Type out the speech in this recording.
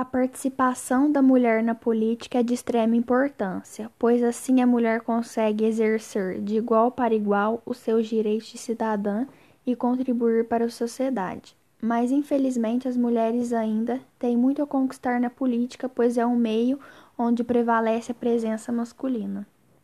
A participação da mulher na política é de extrema importância, pois assim a mulher consegue exercer de igual para igual os seus direitos de cidadã e contribuir para a sociedade. Mas infelizmente as mulheres ainda têm muito a conquistar na política, pois é um meio onde prevalece a presença masculina.